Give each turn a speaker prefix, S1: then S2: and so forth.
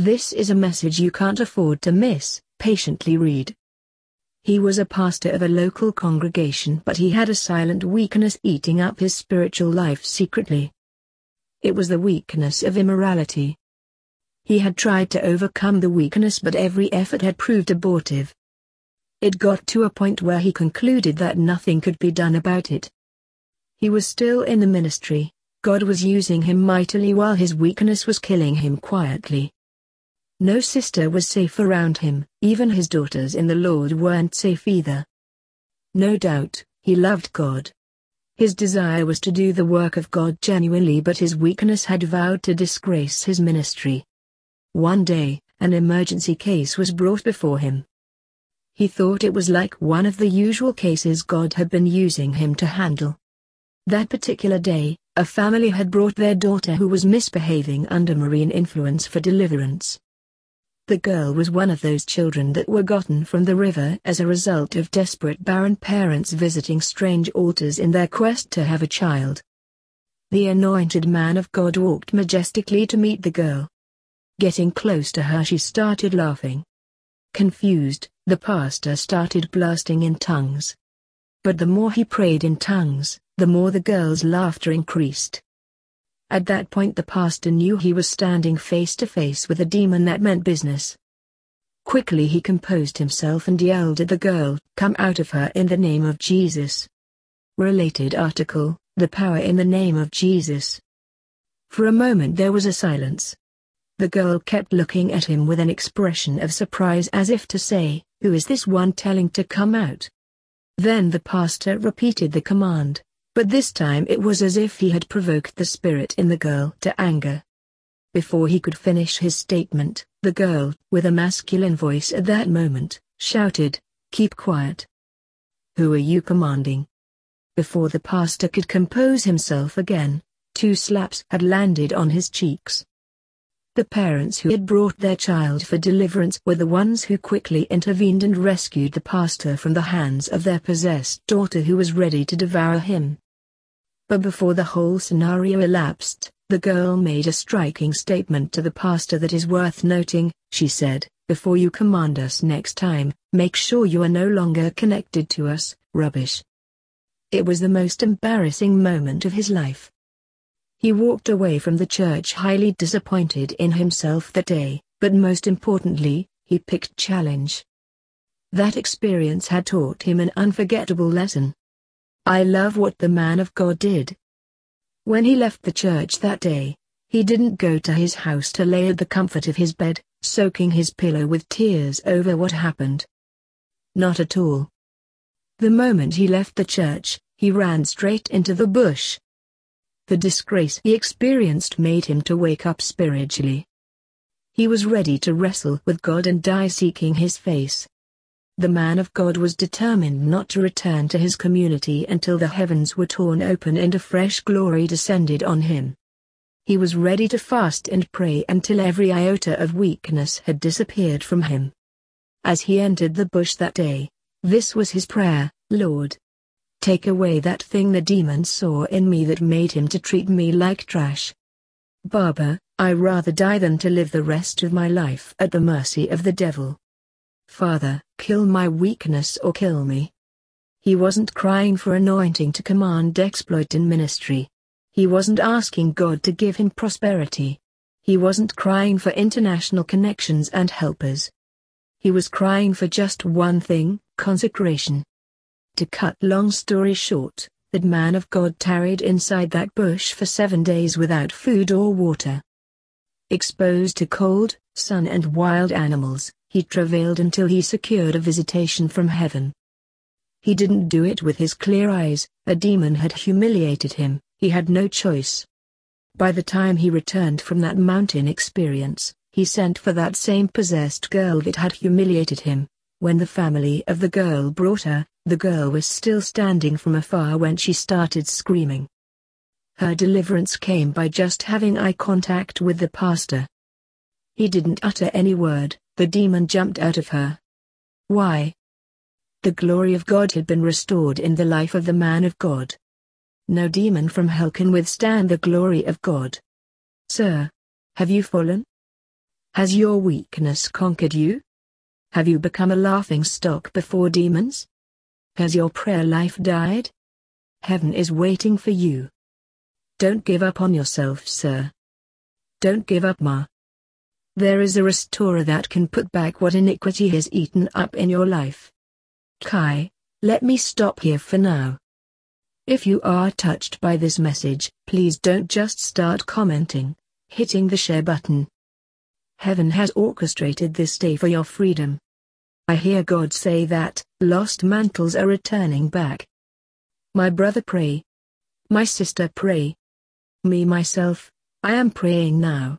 S1: This is a message you can't afford to miss, patiently read. He was a pastor of a local congregation but he had a silent weakness eating up his spiritual life secretly. It was the weakness of immorality. He had tried to overcome the weakness but every effort had proved abortive. It got to a point where he concluded that nothing could be done about it. He was still in the ministry, God was using him mightily while his weakness was killing him quietly. No sister was safe around him, even his daughters in the Lord weren't safe either. No doubt, he loved God. His desire was to do the work of God genuinely but his weakness had vowed to disgrace his ministry. One day, an emergency case was brought before him. He thought it was like one of the usual cases God had been using him to handle. That particular day, a family had brought their daughter who was misbehaving under marine influence for deliverance. The girl was one of those children that were gotten from the river as a result of desperate barren parents visiting strange altars in their quest to have a child. The anointed man of God walked majestically to meet the girl. Getting close to her she started laughing. Confused, the pastor started blasting in tongues. But the more he prayed in tongues, the more the girl's laughter increased. At that point the pastor knew he was standing face to face with a demon that meant business. Quickly he composed himself and yelled at the girl, Come out of her in the name of Jesus. Related article, The Power in the Name of Jesus. For a moment there was a silence. The girl kept looking at him with an expression of surprise as if to say, Who is this one telling to come out? Then the pastor repeated the command, but this time it was as if he had provoked the spirit in the girl to anger. Before he could finish his statement, the girl, with a masculine voice at that moment, shouted, Keep quiet. Who are you commanding? Before the pastor could compose himself again, two slaps had landed on his cheeks. The parents who had brought their child for deliverance were the ones who quickly intervened and rescued the pastor from the hands of their possessed daughter who was ready to devour him. But before the whole scenario elapsed, the girl made a striking statement to the pastor that is worth noting, she said, before you command us next time, make sure you are no longer connected to us, rubbish. It was the most embarrassing moment of his life. He walked away from the church highly disappointed in himself that day, but most importantly, he picked challenge. That experience had taught him an unforgettable lesson. I love what the man of God did. When he left the church that day, he didn't go to his house to lay at the comfort of his bed, soaking his pillow with tears over what happened. Not at all. The moment he left the church, he ran straight into the bush, the disgrace he experienced made him to wake up spiritually. He was ready to wrestle with God and die seeking his face. The man of God was determined not to return to his community until the heavens were torn open and a fresh glory descended on him. He was ready to fast and pray until every iota of weakness had disappeared from him. As he entered the bush that day, this was his prayer, Lord, Take away that thing the demon saw in me that made him to treat me like trash. Baba, I rather die than to live the rest of my life at the mercy of the devil. Father, kill my weakness or kill me. He wasn't crying for anointing to command exploit in ministry. He wasn't asking God to give him prosperity. He wasn't crying for international connections and helpers. He was crying for just one thing, consecration. To cut long story short, that man of God tarried inside that bush for seven days without food or water. Exposed to cold, sun and wild animals, he travailed until he secured a visitation from heaven. He didn't do it with his clear eyes, a demon had humiliated him, he had no choice. By the time he returned from that mountain experience, he sent for that same possessed girl that had humiliated him. When the family of the girl brought her, the girl was still standing from afar when she started screaming. Her deliverance came by just having eye contact with the pastor. He didn't utter any word, the demon jumped out of her. Why? The glory of God had been restored in the life of the man of God. No demon from hell can withstand the glory of God. Sir. Have you fallen? Has your weakness conquered you? Have you become a laughing stock before demons? Has your prayer life died? Heaven is waiting for you. Don't give up on yourself, sir. Don't give up, Ma. There is a restorer that can put back what iniquity has eaten up in your life. Kai, let me stop here for now. If you are touched by this message, please don't just start commenting, hitting the share button. Heaven has orchestrated this day for your freedom. I hear God say that lost mantles are returning back. My brother pray. My sister pray. Me myself, I am praying now.